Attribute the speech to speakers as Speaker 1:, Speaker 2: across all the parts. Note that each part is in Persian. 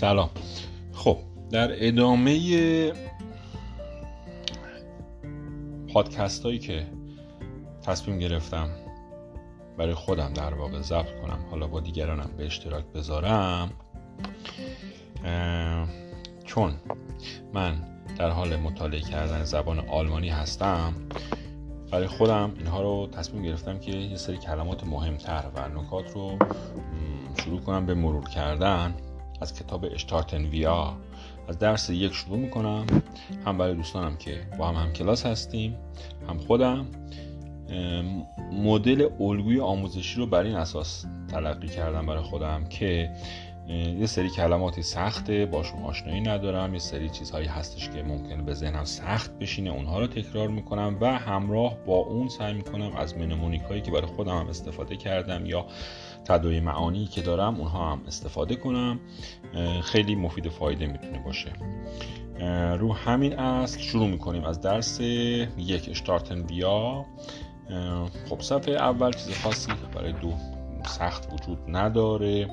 Speaker 1: سلام. خب در ادامه پادکست هایی که تصمیم گرفتم برای خودم در واقع ضبط کنم حالا با دیگرانم به اشتراک بذارم چون من در حال مطالعه کردن زبان آلمانی هستم برای خودم اینها رو تصمیم گرفتم که یه سری کلمات مهمتر و نکات رو شروع کنم به مرور کردن. از کتاب اشتارتن ویا از درس یک شروع می‌کنم. هم برای دوستانم که با هم هم کلاس هستیم هم خودم. مدل الگوی آموزشی رو بر این اساس تلقی کردم برای خودم که یه سری کلماتی سخته باشون آشنایی ندارم. یه سری چیزهایی هستش که ممکنه به ذهنم سخت بشینه اونها رو تکرار می‌کنم و همراه با اون سعی می‌کنم از منمونیک هایی که برای خودم هم استفاده کردم یا تدایی معانی که دارم اونها هم استفاده کنم. خیلی مفید فایده می‌تونه باشه. رو همین اصل شروع می‌کنیم از درس یک اشتارتن بیا. خب صفحه اول چیز خاصی برای دو سخت وجود نداره.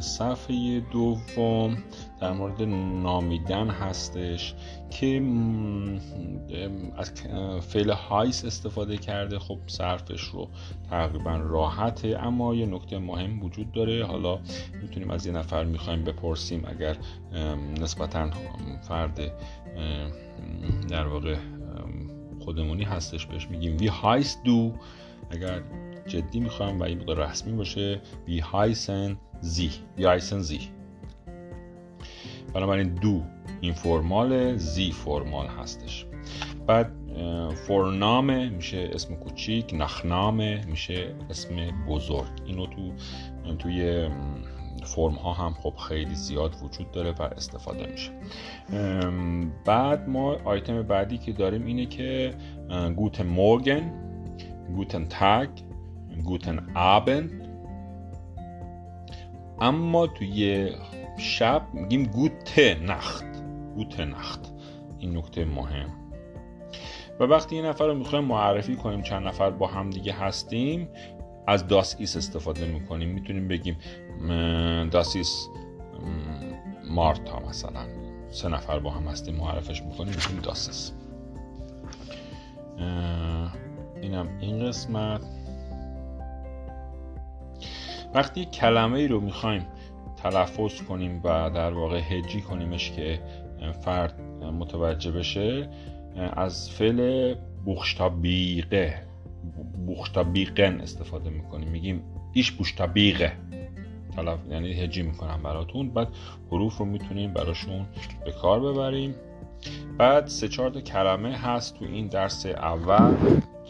Speaker 1: صفحه دوم در مورد نامیدن هستش که از فعل هایس استفاده کرده. خب صرفش رو تقریبا راحته اما یه نکته مهم وجود داره. حالا می‌تونیم از یه نفر می‌خوایم بپرسیم اگر نسبتا فرد در واقع خودمونی هستش بهش میگیم. وی هایس دو. اگر جدی می‌خوایم و این رسمی باشه وی هایسن. زی وی هایسن زی بنابراین دو این فرمال زی فرمال هستش بعد فرنامه میشه اسم کوچیک نخنامه میشه اسم بزرگ اینو تو توی فرم ها هم خب خیلی زیاد وجود داره و استفاده میشه بعد ما آیتم بعدی که داریم اینه که گوتن مورگن گوتن تاگ گوتن آبند اما توی شب میگیم گوت نخت. Gute Nacht. این نکته مهم. و وقتی یه نفر رو می‌خوایم معرفی کنیم چند نفر با هم دیگه هستیم از das ist استفاده می‌کنیم. می‌تونیم بگیم das ist مارتا مثلا. سه نفر با هم هستیم معرفش می‌کنیم می‌تونیم das اینم این قسمت. وقتی کلمه ای رو می‌خوایم تلفظ کنیم و در واقع هجی کنیمش که فرد متوجه بشه از فعل بوخشتابیقه بوخشتابیقن استفاده می‌کنیم. میگیم ایش بوشتابیقه تلف... یعنی هجی می‌کنم براتون. بعد حروف رو می‌تونیم براشون به کار ببریم. بعد سه چهار کلمه هست تو این درس اول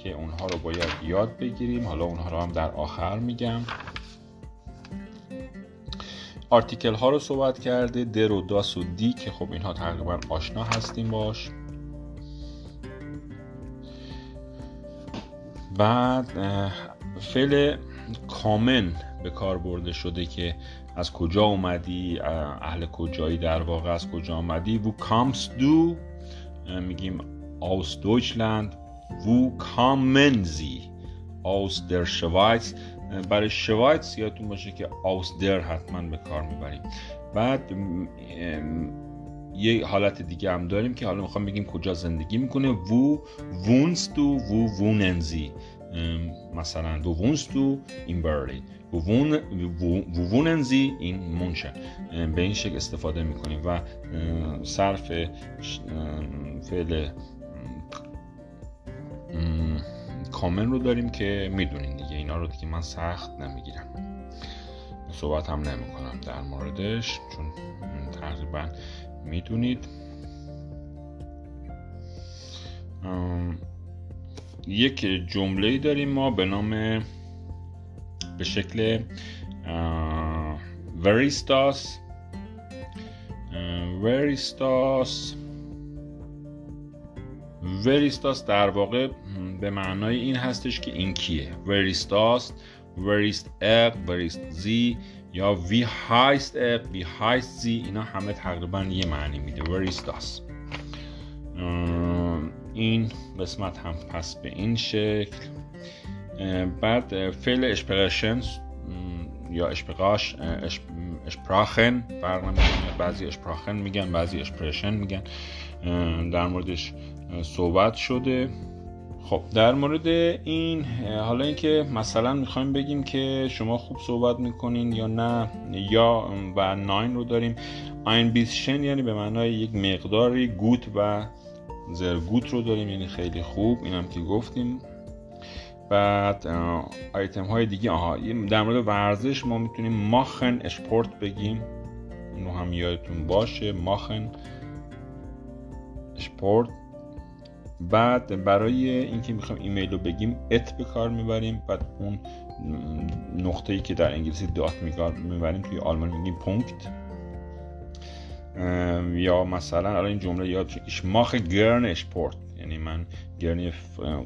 Speaker 1: که اونها رو باید یاد بگیریم. حالا اونها رو هم در آخر میگم. آرتیکل ها رو صحبت کرده در و داس و دی که خب اینها تقریبا آشنا هستیم باش. بعد فعل کامن به کار برده شده که از کجا اومدی؟ اهل کجایی در واقع؟ از کجا اومدی وو کامس دو میگیم Deutschland wo kommen sie aus der Schweiz برای شوایتس یادتون باشه که der حتما به کار می‌بریم. بعد یه حالت دیگه هم داریم که حالا می‌خوام بگیم کجا زندگی می‌کنه. وو du wo wohnen sie مثلا du in Berlin wo wohnen sie in München به این شکل استفاده می‌کنیم و صرف فعل کامن رو داریم که می‌دونین اینا رو دیگه من سخت نمی‌گیرم. صحبت هم نمی کنم در موردش چون تقریبا می‌دونید. یک جمله داریم ما به نام به شکل وریستاس وریستاس وریستاس در واقع به معنای این هستش که این کیه. وریستاس وریست اق وریست زی یا وی هایست اق وی هایست زی اینا همه تقریبا یه معنی میده. وریستاس این قسمت هم پس به این شکل. بعد فعل اشپرشن یا اشپقاش اشپراخن فرق بعضی اشپراخن میگن بعضی اشپرشن میگن. در موردش صحبت شده. خب در مورد این حالا اینکه مثلا می‌خوایم بگیم که شما خوب صحبت می‌کنین یا نه یا و ناین رو داریم. این بیسشن یعنی به معنای یک مقداری گوت و زرگوت رو داریم یعنی خیلی خوب. اینم که گفتیم. بعد آیتم های دیگه آها در مورد ورزش ما می‌تونیم machen Sport بگیم. اونو هم یادتون باشه. machen Sport بعد برای اینکه می‌خوایم ایمیل رو بگیم at به کار می‌بریم. بعد اون نقطه ای که در انگلیسی dot می‌بریم توی آلمانی میگیم Punkt. یا مثلا الان این جمله یاد ich mache gern Sport یعنی من gern ی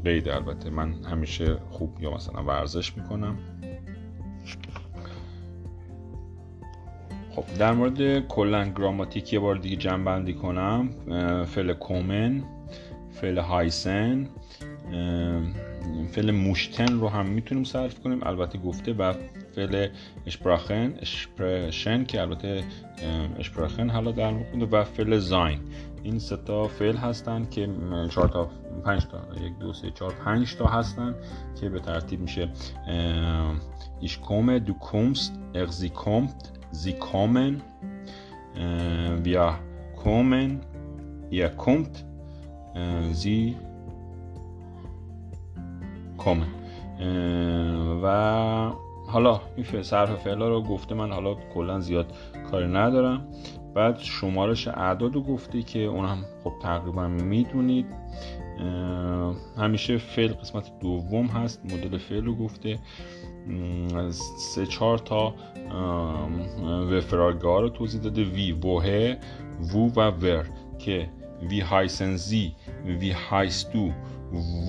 Speaker 1: قید البته. من همیشه خوب یا مثلا ورزش می‌کنم. خب در مورد کلا گراماتیک یه بار دیگه جمع بندی کنم فعل کومن فعل هایسن فعل موشتن رو هم می‌تونیم صرف کنیم. البته گفته و فعل اشپراخن اشپرشن که البته اشپراخن حالا در مورد و فعل زاین. این سه تا فعل هستن که چهار تا پنج تا یک دو سه چهار پنج تا هستن که به ترتیب میشه ایش کومه دو کومست اغزی کومت زی کومن ویا کومن یا کومت زی کومن و حالا این صرف فعلا رو گفته من حالا کلا زیاد کاری ندارم. بعد شمارش اعداد رو گفته که اون هم خب تقریبا می‌دونید. همیشه فعل قسمت دوم هست مدل فعل رو گفته. سه چهار تا وفراگاه رو توضیح داده. وی وه وو و ور که وی هایسنزی وی هایستو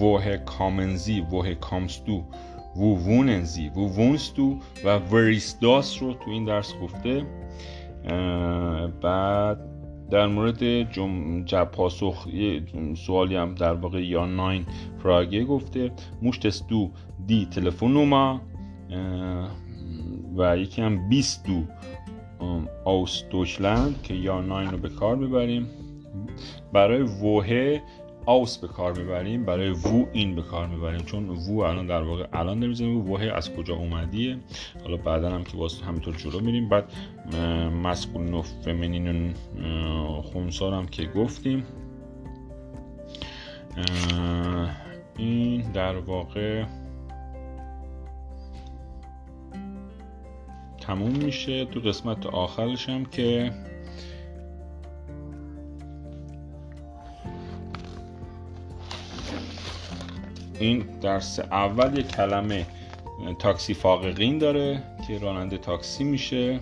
Speaker 1: وه کامنزی وه کامستو وو ووننزی وو وونستو و وریستاس رو تو این درس گفته. بعد در مورد جم... پاسخ سوالی هم در واقع یا ناین فراگه گفته. موشت دو دی تلفن نوما و یکی هم بیست دو آوس که یا ناین رو به کار ببریم. برای ووهه آوس به کار می‌بریم برای وو این به کار می‌بریم. چون وو الان در واقع الان نمی‌زنیم وو از کجا اومدیه؟ حالا بعدا هم که واسه همینطور جلو میریم. بعد مسکولین و فمینین خونسار هم که گفتیم. این در واقع تموم میشه. تو قسمت آخرش هم که این درس اول یک کلمه تاکسی فاققین داره که راننده تاکسی میشه.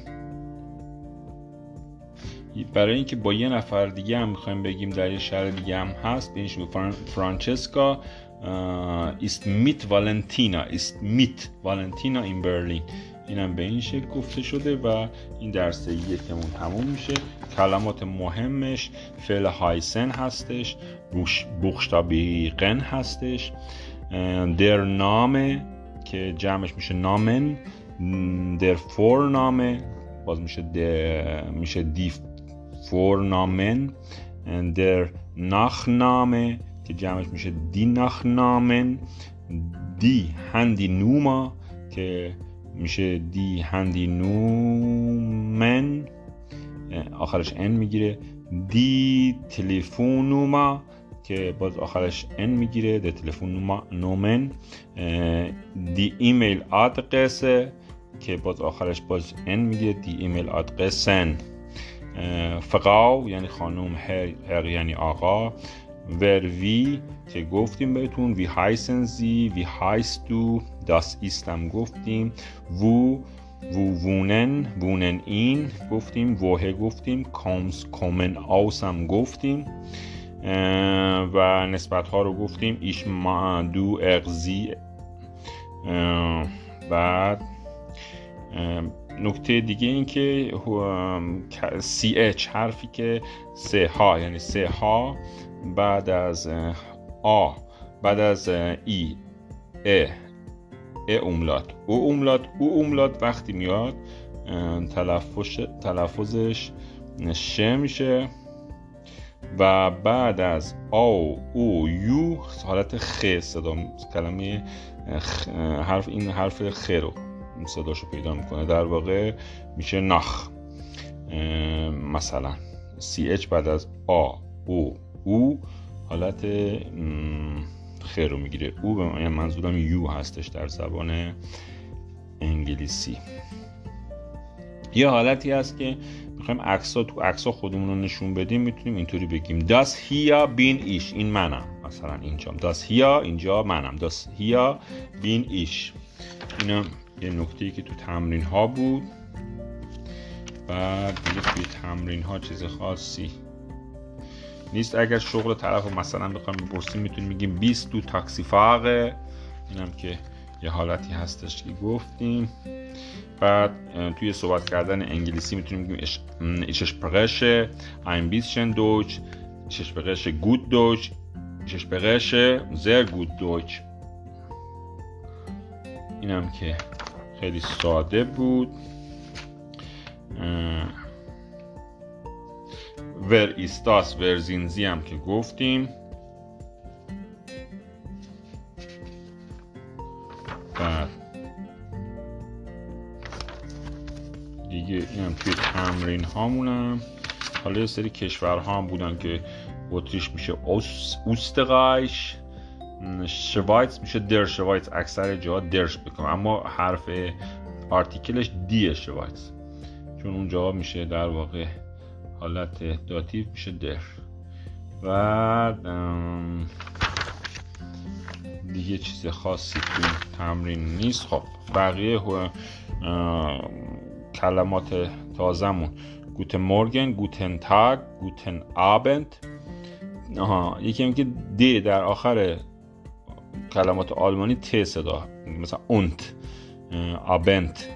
Speaker 1: برای اینکه با یه نفر دیگه هم می‌خوایم بگیم در یه شهر دیگه هم هست بینش فرانچسکا است میت والنتینا است میت والنتینا این برلین. اینم به این شکل گفته شده و این درس یکمون تموم میشه. کلمات مهمش فعل هایسن هستش بوخشتابیقن هستش. در نامه که جمعش میشه نامن در فور نامه باز میشه میشه دی فور نامن در نخ نامه که جمعش میشه دی نخ نامن دی هندی نوما که میشه دی هندی نومن آخرش n می‌گیره die Telefonnummer که باز آخرش n می‌گیره die Telefonnummern die E-Mail-Adresse که باز آخرش باز n می‌گیره die E-Mail-Adressen Frau یعنی خانم Herr, یعنی آقا. wer wie که گفتیم بهتون wie heißen Sie wie heißt du das ist م گفتیم. وو وو وونن وونن این گفتیم ووه گفتیم. کامز کومن آوسم گفتیم. و نسبت ها رو گفتیم ایش ما دو اغزی. بعد نکته دیگه این که سی اچ حرفی که سه ها یعنی سه ها بعد از آ بعد از ای ا ا اوملات. او اوملات او اوملات وقتی میاد تلفظ تلفظش ش میشه. و بعد از آو او یو حالت خ صدا کلمه حرف این حرف خ رو صداشو پیدا می‌کنه. در واقع میشه نخ مثلا سی اچ بعد از آ او او حالت خ رو می‌گیره. او به منظورم یو هستش در زبان انگلیسی. یه حالتی هست که می‌خوایم عکسا تو عکسا خودمون رو نشون بدیم می‌تونیم اینطوری بگیم. داس هیا بین ایش این منم مثلا اینجا داس هیا اینجا منم. داس هیا بین ایش اینا یه نکته که تو تمرین ها بود. بعد دیگه توی تمرین ها چیز خاصی نیست. اگر شغل طرف رو مثلا بخوام بپرسیم می‌تونیم بگیم 20 تو تاکسی فاقه. اینم که یه حالتی هستش که گفتیم. بعد توی صحبت کردن انگلیسی می‌تونیم بگیم spreche ein bisschen Deutsch ich spreche gut Deutsch ich spreche sehr gut Deutsch اینم که خیلی ساده بود. ور ایستاس ورزینزی هم که گفتیم. دیگه اینم توی تمرین هامونم. حالا یه سری کشورها هم بودن که اتریش میشه اوسترایش شوایتس میشه در شوایتس. اکثر جا درش بکنم اما حرف آرتیکلش دی شوایتس. چون اونجا میشه در واقع حالت داتیو میشه در. و دیگه چیز خاصی تو تمرین نیست. خب بقیه کلمات تازمون گوتن مورگن گوتن تاگ گوتن آبند آها یکی هم که دی در آخر کلمات آلمانی ت صدا مثلا اونت آبنت.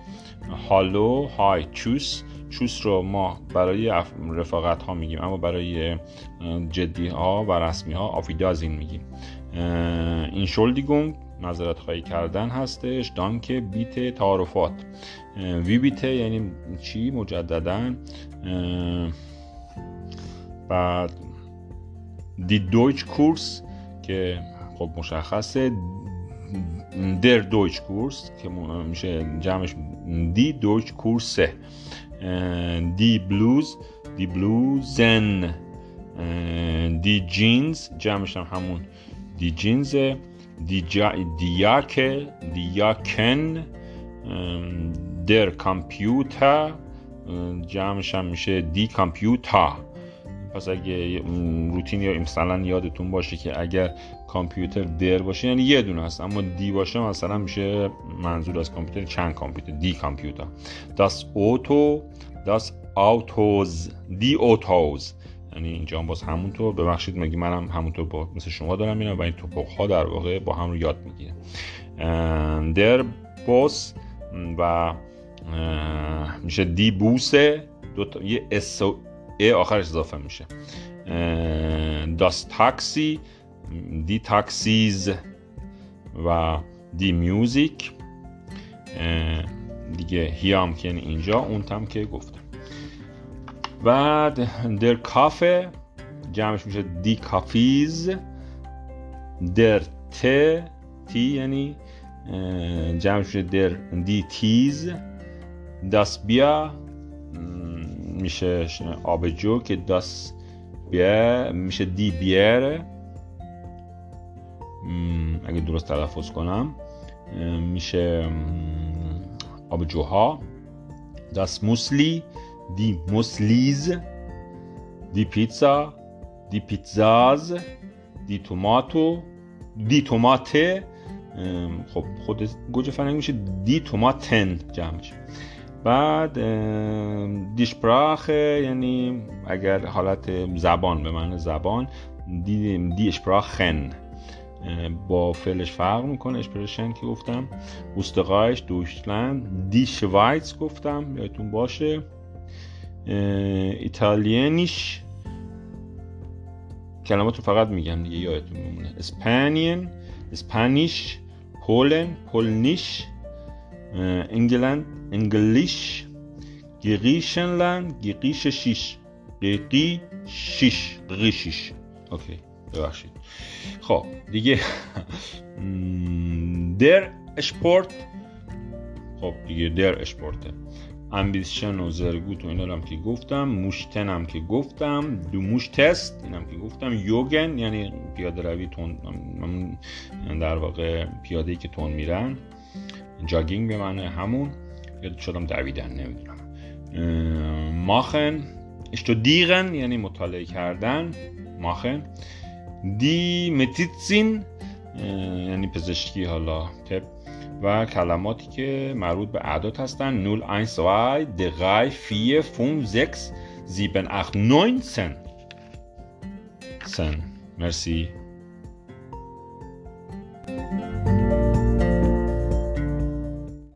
Speaker 1: هالو های چوس. چوس رو ما برای رفاقت ها میگیم اما برای جدی ها و رسمی ها آفیدازین میگیم. این شلدیگونگ نظرت خواهی کردن هستش. دانک بیت تعارفات. وی بیت یعنی چی؟ مجددا. بعد دی دویچ کورس که خب مشخصه. در دویچ کورس که میشه جمعش دی دویچ کورسه. دی بلوز دی بلوزن. دی جینز جمعش هم همون دی جینزه. دیاکه دیاکن در کامپیوتر جمعش هم میشه دی کامپیوتا پس اگه روتین یا مثلا یادتون باشه که اگر کامپیوتر در باشه یعنی یه دونه هست اما دی باشه مثلا میشه منظور از کامپیوتر چند کامپیوتر؟ دی کامپیوتر داس اوتو داس آوتوز دی اوتوز یعنی اینجا هم باز همونطور. ببخشید مگه منم همونطور با مثل شما دارم میرم و این توپق ها در واقع با هم رو یاد می‌گیره der Bus و میشه die Busse دو تا یه s e آخرش اضافه میشه. das Taxi die Taxis و die Musik. دیگه هیام که اینجا اون تم که گفتم بعد der Kaffee جمعش میشه die Kaffees در ت تی یعنی جمعش میشه در دی تیز داس بیا میشه آبجو که داس بیا میشه دی بیاره اگه درست تلفظ کنم میشه آبجوها. داس موسلی دی موسلیز دی پیتزا دی پیتزاز دی توماتو دی توماته خب خود گوجه فرنگی میشه دی توماتن جمعش بعد دیشپراخ یعنی اگر حالت زبان به معنی زبان دی, دی اشپراخن با فعلش فرق می‌کنه اشپرشن که گفتم. اوستقایش دوشلند دی شوایتس گفتم یادتون باشه. Italienisch کلمات رو فقط میگم دیگه یادتون میمونه. Spanien Spanisch Polen Polnisch England Englisch Griechenland Griechisch Griechisch Griechisch okay ببخشید. خب دیگه der Sport خب دیگه در اشپورته امبیشن و زرگوت و اینا هم که گفتم موشتن هم که گفتم دو موش تست اینم که گفتم. یوگن یعنی پیاده روی تون در واقع پیاده ای که تون میرن. جاگینگ به معنی همون. یاد شدم دویدن نمی‌دونم. ماخن. اشتودیغن یعنی مطالعه کردن. ماخن. دی متیتسین یعنی پزشکی حالا تپ و کلماتی که مربوط به اعداد هستن. 0 1 2 3 4 5 6 7 8 9 10 سن. سن. مرسی.